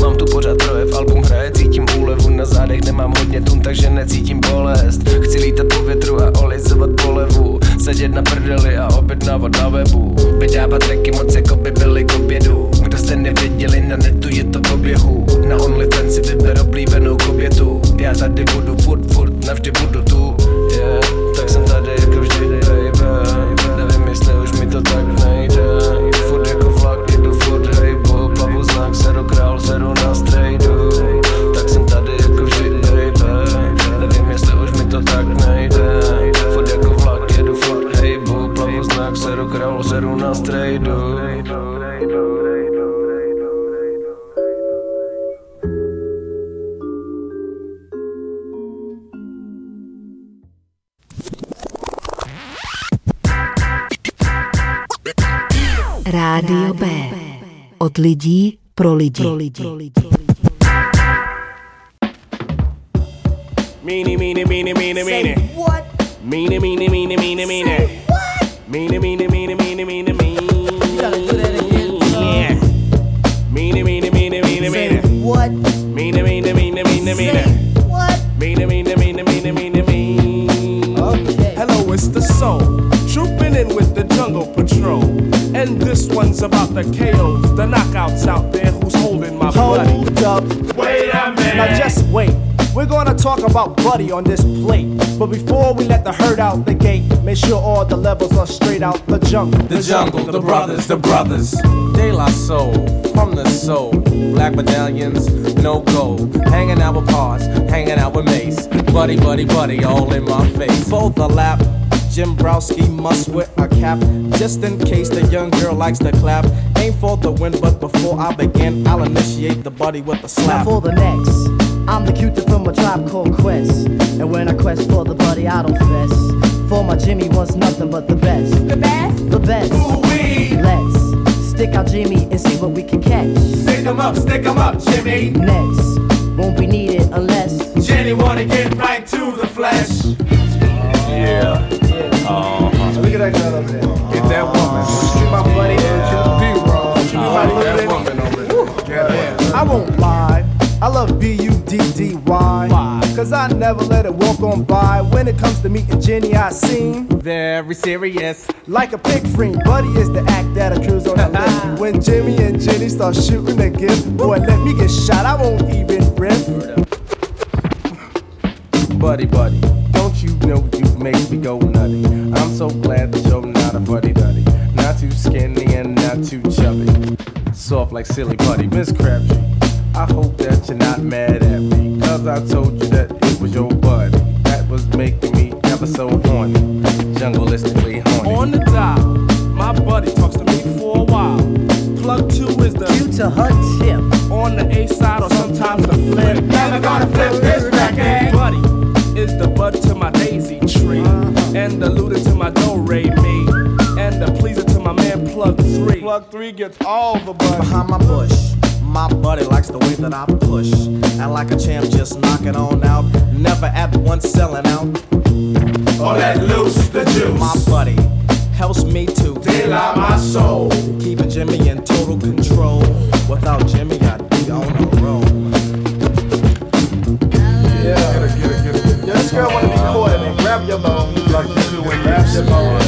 Mám tu pořád projev, album hraje, cítím úlevu Na zádech nemám hodně tun, takže necítím bolest. Chci lítat po větru a olizovat polevu Sedět na prdeli a objednávat na webu. Vydávat tracky moc jako by byly k obědu. Kdo jste nevěděli, na netu je to k oběhu. Na OnlyFans si vyber oblíbenou kobětu Já tady budu furt, furt, navždy budu tu. Yeah. Tak jsem tady jako vždy, baby. Nevím, jestli už mi to tak seru na strejdu Rádio B. Od lidí pro lidi. Meanie, meanie, meanie, meanie, meanie. what? Meanie, meanie, meanie, meanie, meanie. Meanie, meanie, meanie, meanie, meanie, meanie. Yeah. Meanie, meanie, meanie, meanie, meanie. What? Meanie, meanie, meanie, meanie, meanie. What? Meanie, meanie, meanie, meanie, meanie, meanie. Hello, it's the soul. Trooping in with the jungle patrol. And this one's about the KOs, the knockouts out there who's holding my buddy. Hold up. Wait a minute. Now just wait. We're gonna talk about Buddy on this plate. But before we let the herd out the gate, make sure all the levels are straight out the jungle. The jungle, the brothers, the brothers. De La Soul, from the soul. Black medallions, no gold. Hanging out with Pos, hanging out with Mase. Buddy, buddy, buddy, all in my face. For the lap, Jimbrowski must wear a cap just in case the young girl likes to clap. Aim for the win, but before I begin, I'll initiate the buddy with a slap. Now for the next, I'm the cutie from a tribe called Quest. And when I quest for the buddy, I don't fess. For my Jimmy wants nothing but the best. The best? The best. We let's Stick out Jimmy and see what we can catch. Stick 'em up, stick 'em up, Jimmy. Next, won't be needed unless Jenny wanna get right to the flesh. Yeah. Uh-huh. Look at that girl over there. Get that woman. She my buddy. She my little woman over there. I won't lie. I love B-U-D-D-Y. Cause I never let it walk on by. When it comes to meeting Jenny, I seem very serious. Like a pig friend. Buddy is the act that accrues on the list. When Jimmy and Jenny start shooting a gift, boy, let me get shot. I won't even riff. Buddy, buddy, don't you know you make me go nutty? I'm so glad that you're not a buddy duddy. Not too skinny and not too chubby. Soft like silly putty. Miss Crabtree, I hope that you're not mad at me. Cause I told you that it was your buddy. That was making me ever so horny. Jungleistically horny. On the dial, my buddy talks to me for a while. Plug two is the Q to her tip. On the A side or sometimes the flip. Never gonna flip this record. Eh? Buddy is the bud to my daisy tree. Uh-huh. And the looter to my do re me. And the pleaser to my man plug three. Plug three gets all the buddy. Behind my bush. My buddy likes the way that I push. And like a champ, just knock it on out. Never at once selling out. Or let loose the juice. My buddy helps me to Daylight my soul. Keeping Jimmy in total control. Without Jimmy, I'd be on the road. Yeah. Get it, get it, get it. Yeah, this girl wanna be courted and grab your bone. Like you do when grab your bone.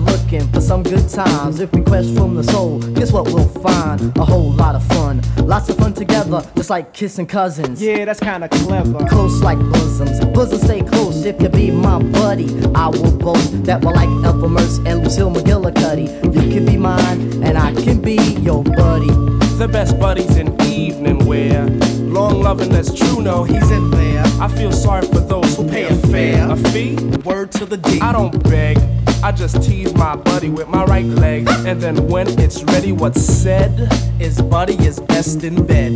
Girl, I heard you're looking for some good times. If we quest from the soul, guess what we'll find? A whole lot of fun. Lots of fun together, just like kissing cousins. Yeah, that's kinda clever. Close like bosoms. Bosoms stay close. If you be my buddy, I will boast that we're like Ethel Mertz and Lucille McGillicuddy. You can be mine, and I can be your buddy. The best buddies in evening wear. Long loving that's true, no, he's in there. I feel sorry for those who pay a fare. A fee? Word to the D. I don't beg. I just tease my buddy with my right leg. And then when it's ready, what's said is buddy is best in bed.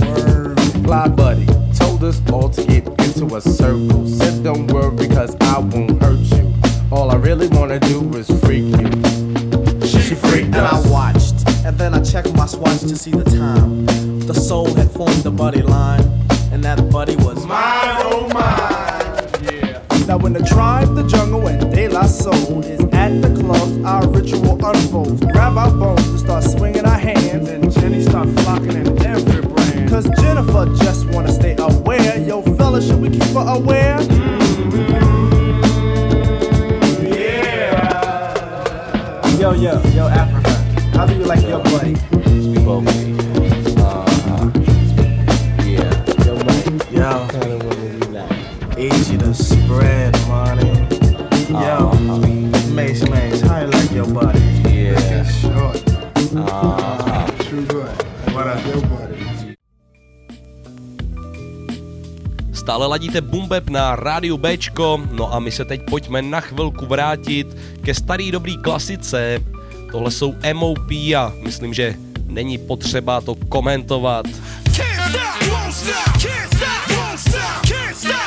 Word. Fly buddy told us all to get into a circle. Said don't worry cause I won't hurt you. All I really wanna do is freak you. She freaked And. I watched, and then I checked my swatch to see the time. The soul had formed a buddy line, and that buddy was mine, oh mine. Yeah. Now when the tribe, the jungle, and De La Soul is at the clubs, our ritual unfolds. Grab our bones and start swinging our hands, and Jenny start flocking in every brand. Cause Jennifer just wanna stay aware. Yo, fella, should we keep her aware? Mm-hmm. Yeah. Yo, yo, yo, Africa. How do you like your buddy? Speak over Stále ladíte Bumbeb na rádiu Bčko, no a my se teď pojďme na chvilku vrátit ke starý dobrý klasice. Tohle jsou MOP a myslím, že není potřeba to komentovat. Can't stop, won't stop, can't stop, won't stop, can't stop,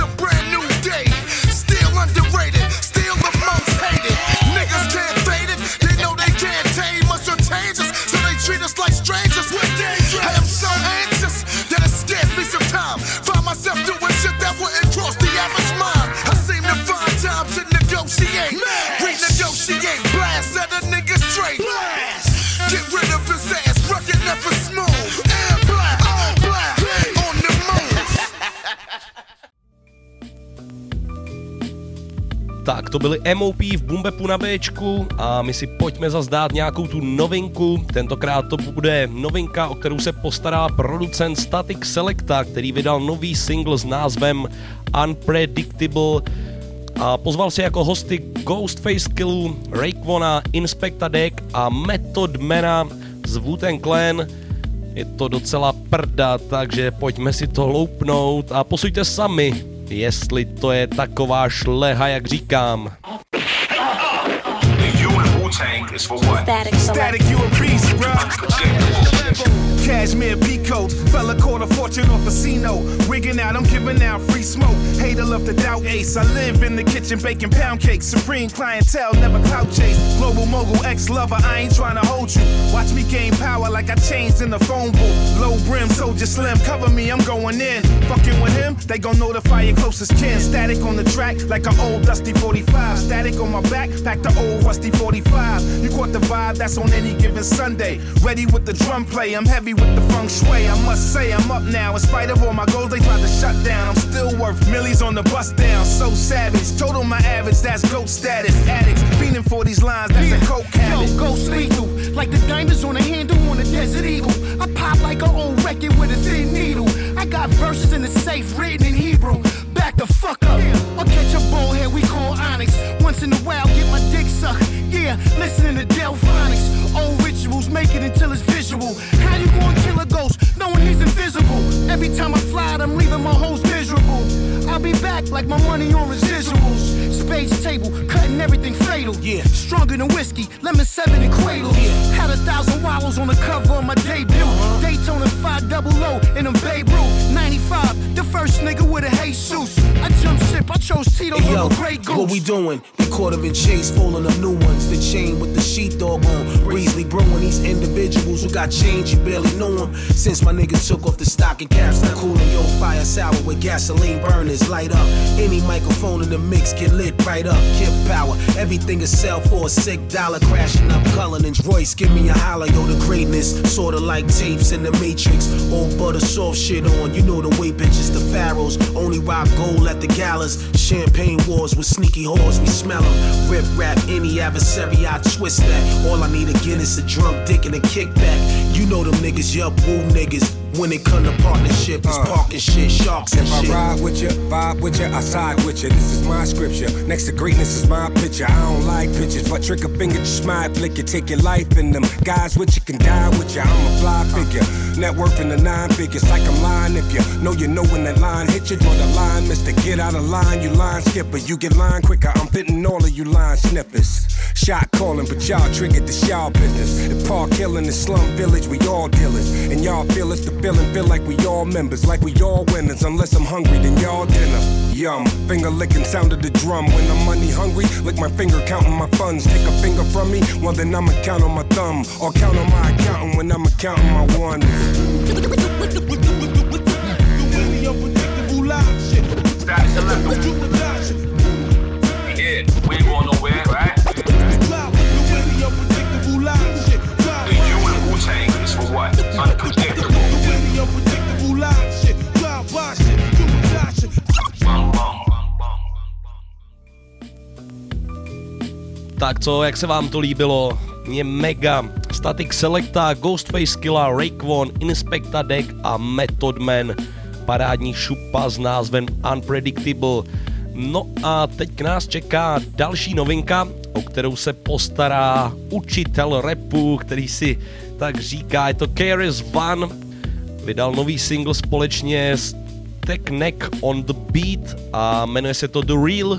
a brand to byly MOP v Bumbepu na Bčku a my si pojďme zazdát nějakou tu novinku. Tentokrát to bude novinka, o kterou se postará producent Static Selecta, který vydal nový single s názvem Unpredictable a pozval si jako hosty Ghostface Killu, Raekwona, Inspecta Deck a Method Mana z wu Clan. Je to docela prda, takže pojďme si to loupnout a posuďte sami, jestli to je taková šleha, jak říkám. You and Wu-Tang is for what? Static, Static you a beast, bro. Cashmere peacoat, fella caught a fortune off a casino. Wigging out, I'm giving out free smoke. Hater love to doubt ace. I live in the kitchen baking pound cakes. Supreme clientele, never clout chase. Global mogul, ex lover, I ain't trying to hold you. Watch me gain power like I changed in the phone booth. Low brim, soldier slim, cover me, I'm going in. Fucking with him, they gon' notify your closest kin. Static on the track like an old dusty 45. Static on my back, back to old rusty 45. You caught the vibe, that's on any given Sunday. Ready with the drum play, I'm heavy with the feng shui. I must say, I'm up now. In spite of all my goals, they tried to shut down. I'm still worth millies on the bus down. So savage, total my average, that's goat status. Addicts, feeling for these lines, that's a coke habit. Yo, ghost lethal, like the diamonds on a handle on a desert eagle. I pop like an old record with a thin needle. I got verses in the safe written in Hebrew. Back the fuck up. I'll catch a bullhead we call Onyx. Once in a while, listening to Delfonics. Be back like my money on residuals. Space table, cutting everything fatal. Yeah, stronger than whiskey, lemon seven and cradle. Yeah, had a thousand wallows on the cover of my debut. Uh-huh. Daytona 5 double O in a Babe Ruth. 95, the first nigga with a Jesus. I jump ship, I chose Tito's Hey, yo, over Grey Goose. what we doing? We caught him in chase, falling up new ones. The chain with the sheepdog on. Breezely brewing these individuals who got change, you barely know them. Since my niggas took off the stocking caps, now cooling your fire sour with gasoline burners. Light up any microphone in the mix, get lit right up. Kip power, everything is sell for a sick dollar. Crashing up Cullinan's Royce, give me a holler, yo, the greatness. Sorta like tapes in the Matrix. All butter soft shit on, you know the way bitches, the pharaohs. Only rock gold at the galas. Champagne wars with sneaky whores, we smell them. Rip rap any adversary, I twist that. All I need again is a drunk dick and a kickback. You know them niggas, yup, woo niggas. When it come to partnership, it's uh. parking shit, sharks and If I ride with you, vibe with you, I side with you. This is my scripture. Next to greatness is my picture. I don't like pictures, but trick a finger, just might flick you. Take your life in them. Guys with you can die with you. I'm a fly figure. Net worth in the nine figures. Like I'm lying if you know you know when that line hit you. Draw the line, mister. Get out of line, you line skipper. You get line quicker. I'm fitting all of you line snippers. Shot calling, but y'all triggered the y'all business. If Park Hill in the slum village, we all dealers. And y'all feel it's the feeling, feel like we all members, like we all winners. Unless I'm hungry, then y'all dinner. Yum, finger licking sound of the drum. When I'm money hungry, lick my finger counting my funds. Take a finger from me, well then I'ma count on my thumb. Or count on my accountant when I'ma counting my ones. Yeah, we ain't going nowhere, right? Tak co, jak se vám to líbilo? Mě mega. Static Selecta, Ghostface Killa, Raekwon, Inspecta Deck a Method Man. Parádní šupa s názvem Unpredictable. No a teď nás čeká další novinka, o kterou se postará učitel repu, který si tak říká, je to KRS One. Vydal nový single společně s Tech Neck on the Beat a jmenuje se to The Real.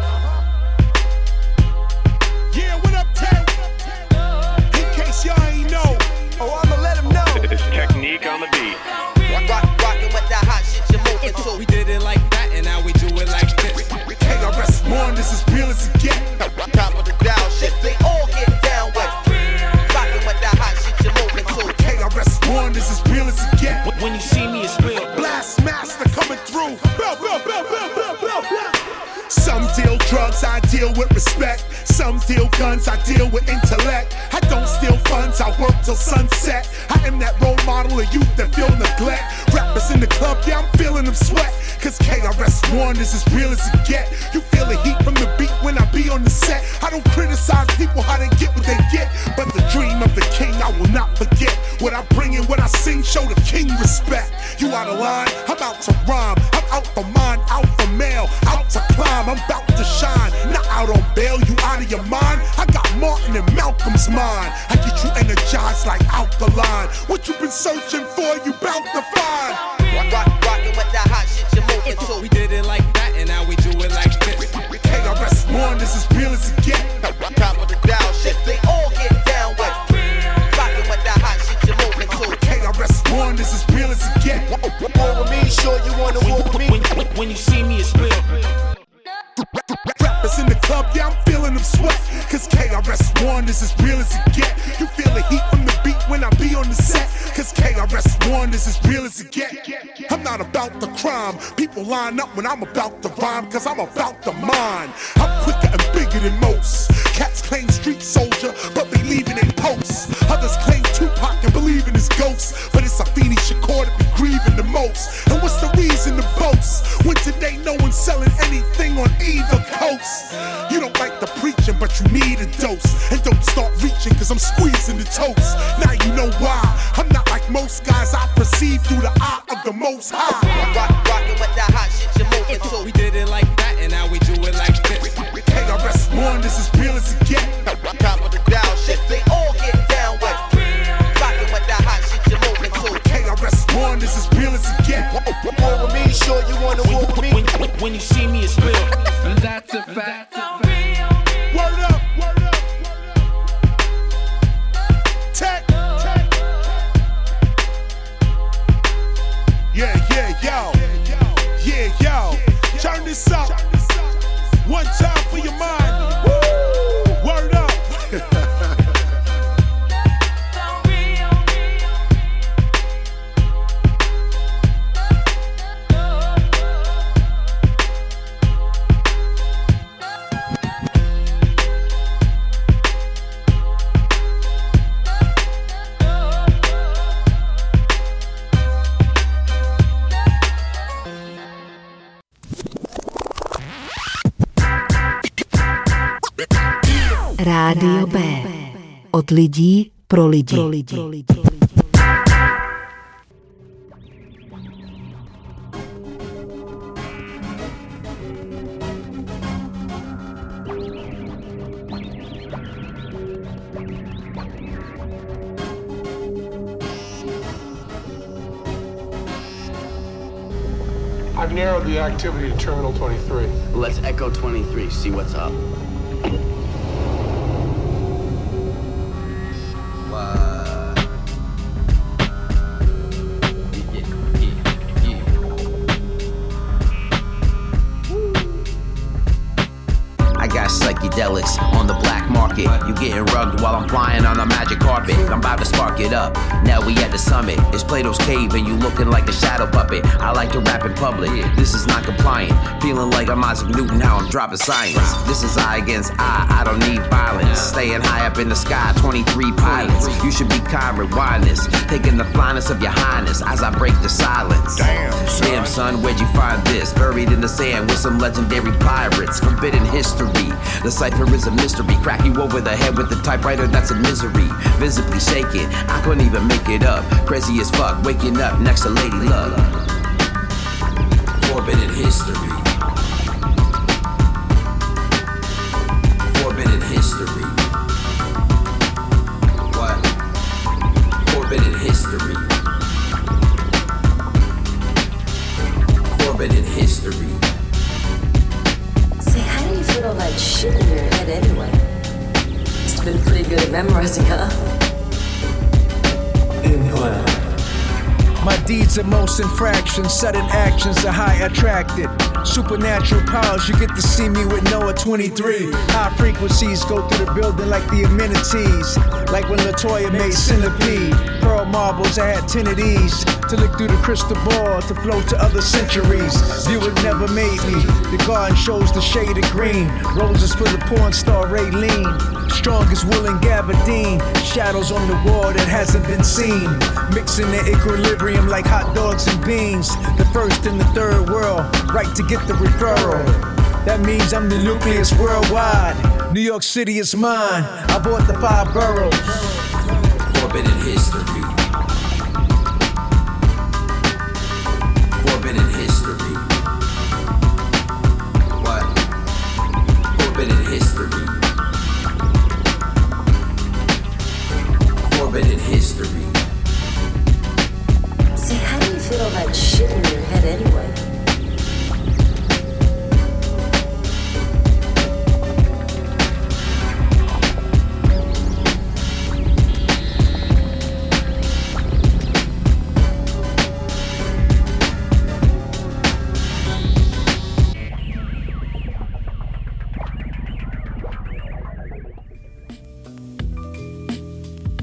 It's technique on the beat. Rock, rockin' with that hot shit you're moving to. We did it like that, and now we do it like this. KRS One, this is real as it get. Top of the dial shit, they all get down with. Rockin' with that hot shit you're moving to. KRS One, this is real as it get. When you see me, it's real. Blast master coming through. Some deal drugs, I deal with respect. Some deal guns, I deal with intellect. I don't steal funds, I work till sunset. I am that role model of youth that feel neglect. Rappers in the club, yeah, I'm feeling them sweat. Cause KRS1 is as real as it get. You feel the heat from the beat when I be on the set. I don't criticize people how they get what they get. But the dream of the king, I will not forget. What I bring in, what I sing, show the king respect. You out of line, I'm out to rhyme. I'm out for mine, out for mail, out to climb. I'm about to shine, not out on bail. You out of your mind? I got Martin and Malcolm's mind. I get you energized like alkaline. What you been searching for, you bout to find. Rock, rock, rockin' with that hot shit you're moving to. We did it like that, and now we do it like this. KRS One, this is real as it get. Top of the dial shit, they all get down with. Rockin' with that hot shit you're moving to. KRS One, this is real as it get. War with me, sure you wanna war with me. When, you see me, it's real. Rappers in the club, yeah, I'm feeling them sweat. Cause KRS One is as real as it get. You feel the heat from the beat when I be on the set. Cause KRS One is as real as it get. I'm not about the crime. People line up when I'm about to rhyme, cause I'm about the mind. I'm quicker and bigger than most. Cats claim street soldier, but they leaving in the preaching, but you need a dose. And don't start reaching, cause I'm squeezing the toast. Now you know why. I'm not like most guys I perceive through the eye of the most high. Od lidí pro lidi. Pro lidi. Pro lidi. I've narrowed the activity to Terminal 23. Let's echo 23, see what's up. Getting rugged while I'm flying on a magic carpet. I'm about to spark it up. Now we at the summit. It's Plato's cave and you looking like a shadow puppet. I like to rap in public. This is not compliant. Feeling like I'm Isaac Newton, how I'm dropping science. This is eye against eye. I don't need violence. Staying high up in the sky, 23 pilots. You should be kind, rewind this. Taking the finest of your highness as I break the silence. Damn, Damn son, where'd you find this? Buried in the sand with some legendary pirates. Forbidden history. The cipher is a mystery. Crack you over the head with the typewriter, that's a misery. Visibly shaking, I couldn't even make it up. Crazy as fuck, waking up next to Lady Luck. Forbidden history. Memorizing, huh? My deeds are most infractions, sudden actions are high attracted. Supernatural powers, you get to see me with Noah 23. High frequencies go through the building like the amenities. Like when Latoya made Centipede. Pearl marbles, I had 10 of these. To look through the crystal ball, to float to other centuries. You would never made me. The garden shows the shade of green. Roses for the porn star Raylene. Strong as wool and gabardine. Shadows on the wall that hasn't been seen. Mixing the equilibrium like hot dogs and beans. The first in the third world, right to get the referral. That means I'm the nucleus worldwide. New York City is mine. I bought the five boroughs. Forbidden history.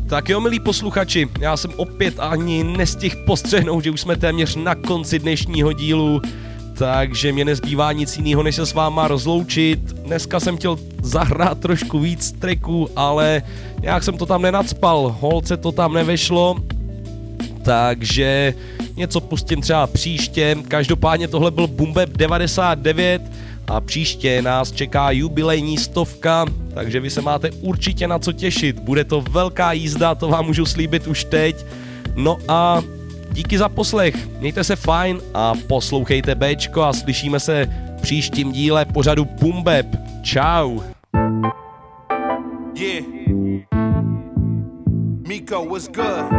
Tak jo, milí posluchači, já jsem opět ani nestihl postřehnout, že už jsme téměř na konci dnešního dílu, takže mě nezbývá nic jiného, než se s váma rozloučit. Dneska jsem chtěl zahrát trošku víc tracků, ale nějak jsem to tam nenacpal, holce to tam nevešlo, takže něco pustím třeba příště. Každopádně tohle byl Bumbeb 99 a příště nás čeká jubilejní stovka, takže vy se máte určitě na co těšit. Bude to velká jízda, to vám můžu slíbit už teď. No a díky za poslech, mějte se fajn a poslouchejte Bčko a slyšíme se v příštím díle pořadu Bumbeb. Ciao. Yeah. Miko, what's good?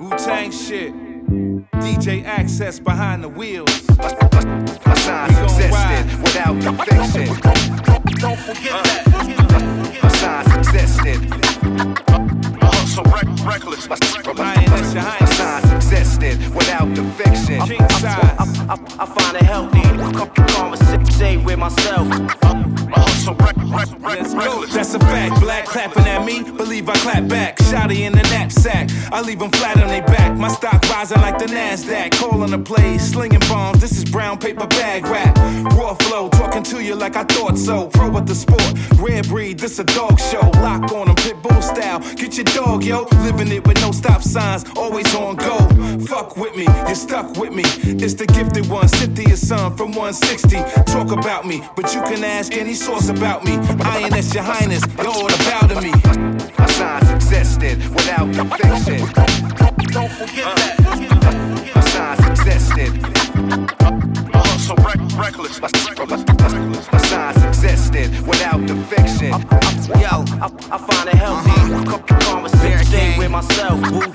Wu Tang shit. DJ Access behind the wheels. My signs existed without the fiction. Don't forget that. My signs existed. So rec- reckless. My highness. signs existed without fiction. King size. I, I find it healthy. Conversate with myself. So rec- rec- reckless. That's a fact. Black clapping at me, believe I clap back. Shotty in the knapsack. I leave them flat on their back. My stock rising like the NASDAQ. Calling the plays, slinging bombs. This is brown paper bag rap. Raw flow, talking to you like I thought so. Pro with the sport. Rare breed, this a dog show. Lock on them, pit bull style. Get your dog, yo. Living it with no stop signs. Always on go. Fuck with me, you're stuck with me. It's the gifted one, Cynthia's son from 160. Talk about me, but you can ask any source about me. INS, your highness, you're all about to me. My signs existed without the fiction. Don't forget that. My signs existed. So rec- reckless. My signs existed without the fiction. Yo, I, I find it healthy. Uh-huh. Conversate with myself.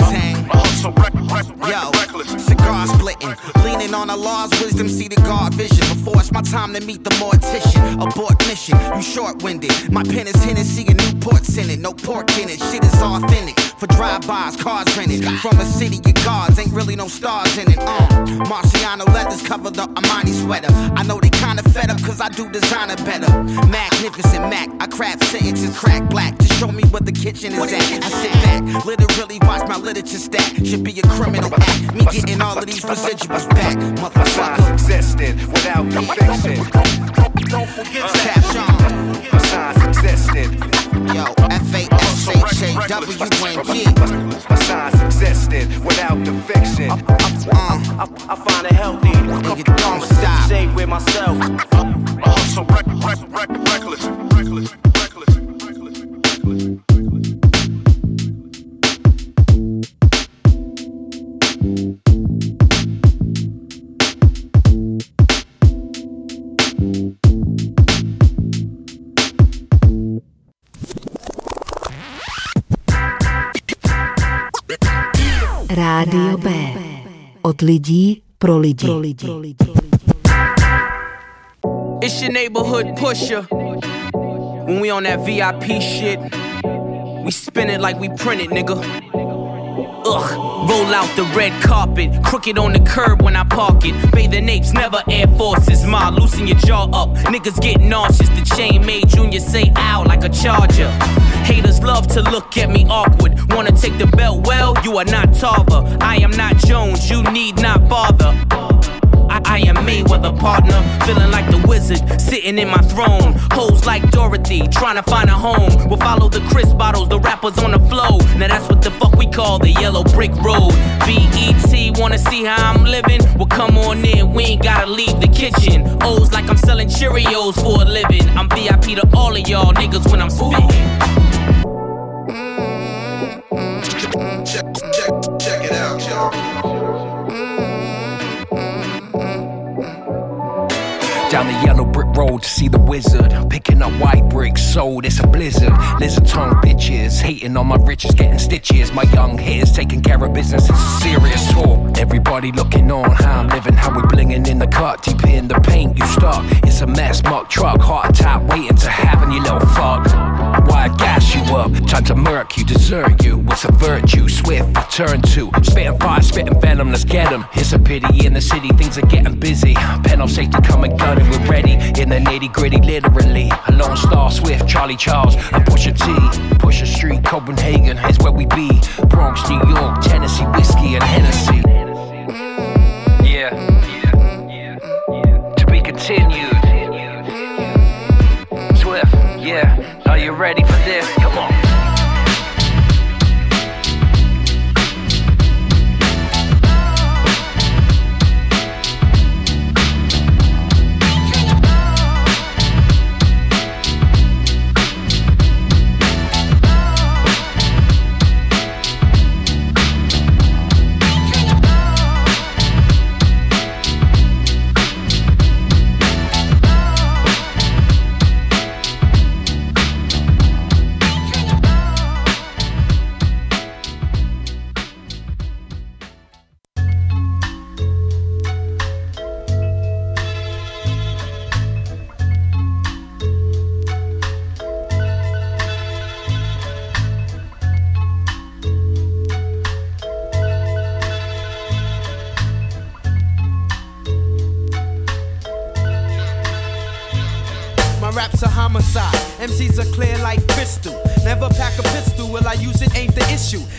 My time to meet the mortician. Abort mission, you short-winded. My pen is Hennessy and Newport's in it. No pork in it, shit is authentic. For drive-bys, cars rented. From a city of gods, ain't really no stars in it. Uh, Marciano leathers cover the Armani sweater. I know they kinda fed up cause I do designer better. Magnificent Mac, I craft sentences crack black to show me where the kitchen is at. I sit back, literally watch my literature stack. Should be a criminal act. Me getting all of these residuals back, motherfucker. existed without fiction. Don't forget Caption. My. Yo, F A S H A W N G. My signs without the fiction. Uh, I, I find it healthy. nigga, don't stop. Conversate with myself. So rec- rec- rec- reckless. Reckless. Reckless. Rádio B. Od lidí pro lidi. It's your neighborhood pusher. When we on that VIP shit, we spin it like we print it, nigga. Ugh, roll out the red carpet, crooked on the curb when I park it. Bathing apes, never Air Forces. Ma, loosen your jaw up. Niggas get nauseous. The chain made Junior say ow like a charger. Haters love to look at me awkward. Wanna take the belt? Well, you are not Tarver. I am not Jones. You need not bother. I, I am Mayweather partner, feeling like the wizard, sitting in my throne. Hoes like Dorothy, trying to find a home. We'll follow the crisp bottles, the rappers on the flow. Now that's what the fuck we call the yellow brick road. BET, wanna see how I'm living? Well, come on in, we ain't gotta leave the kitchen. O's like I'm selling Cheerios for a living. I'm VIP to all of y'all niggas when I'm spitting. Down the yellow brick road to see the wizard. Picking up white bricks, sold, it's a blizzard. Lizard tongue bitches, hating on my riches, getting stitches. My young hitters taking care of business, it's a serious talk. Everybody looking on how I'm living, how we blinging in the cut. Deep in the paint, you stuck. It's a mess, muck truck, heart attack, waiting to happen, you little fuck. Why I gas you up? Time to murk you, desert you. It's a virtue, swift return to. Spitting fire, spitting venom, let's get get 'em. It's a pity in the city, things are getting busy. Pen off safety, come and gun it, we're ready. In the nitty gritty, literally. A lone star, swift, Charlie Charles, and Pusha T. Pusha Street, Copenhagen is where we be. Bronx, New York, Tennessee, whiskey and Hennessy. Ready for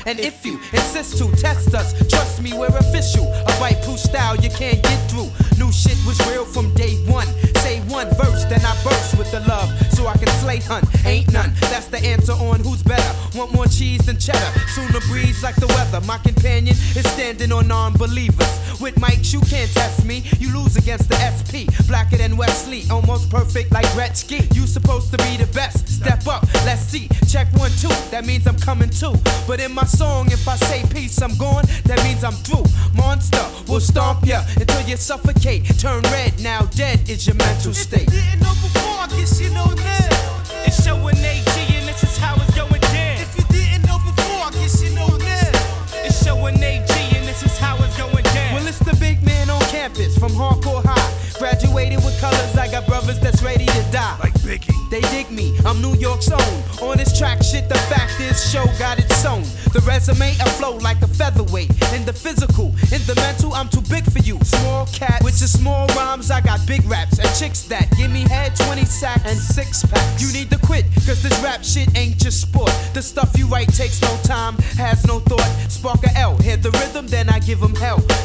And if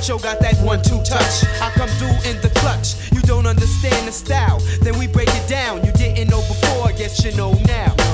Show got that one two touch. I come through in the clutch. You don't understand the style, then we break it down. You didn't know before, guess you know now.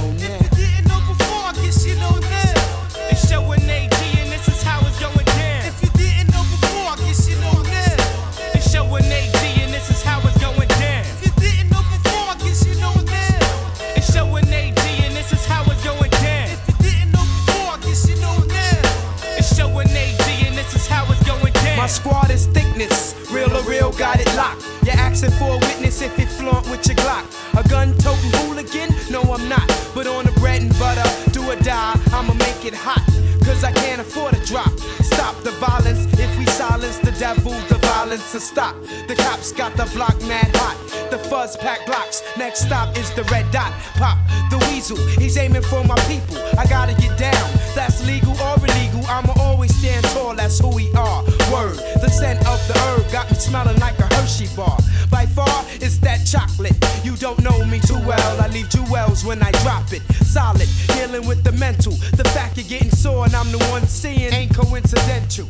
Asking for a witness if you flaunt with your Glock. A gun toting hooligan? No, I'm not. But on the bread and butter, do or die, I'ma make it hot. Cause I can't afford a drop. Stop the violence if we silence the devil, the violence. silencer stop. The cops got the block mad hot. The fuzz pack blocks. Next stop is the red dot. Pop the weasel. He's aiming for my people. I gotta get down. That's legal or illegal. I'ma always stand tall. That's who we are. Word. The scent of the herb got me smelling like a Hershey bar. By far, it's that chocolate. You don't know me too well. I leave jewels when I drop it. Solid, dealing with the mental. The fact you're getting sore and I'm the one seeing ain't coincidental.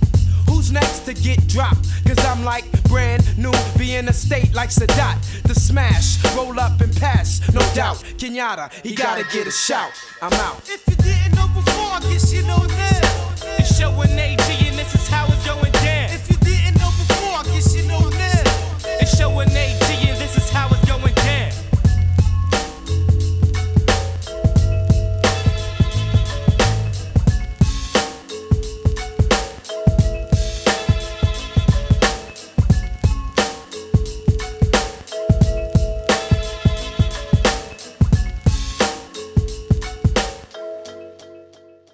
Who's next to get dropped? Cause I'm like brand new, be in a state like Sadat. The smash, roll up and pass, no doubt. Kenyatta, he gotta get a shout. I'm out. If you didn't know before, I guess you know now. It's Show 'n' AG and this is how it's going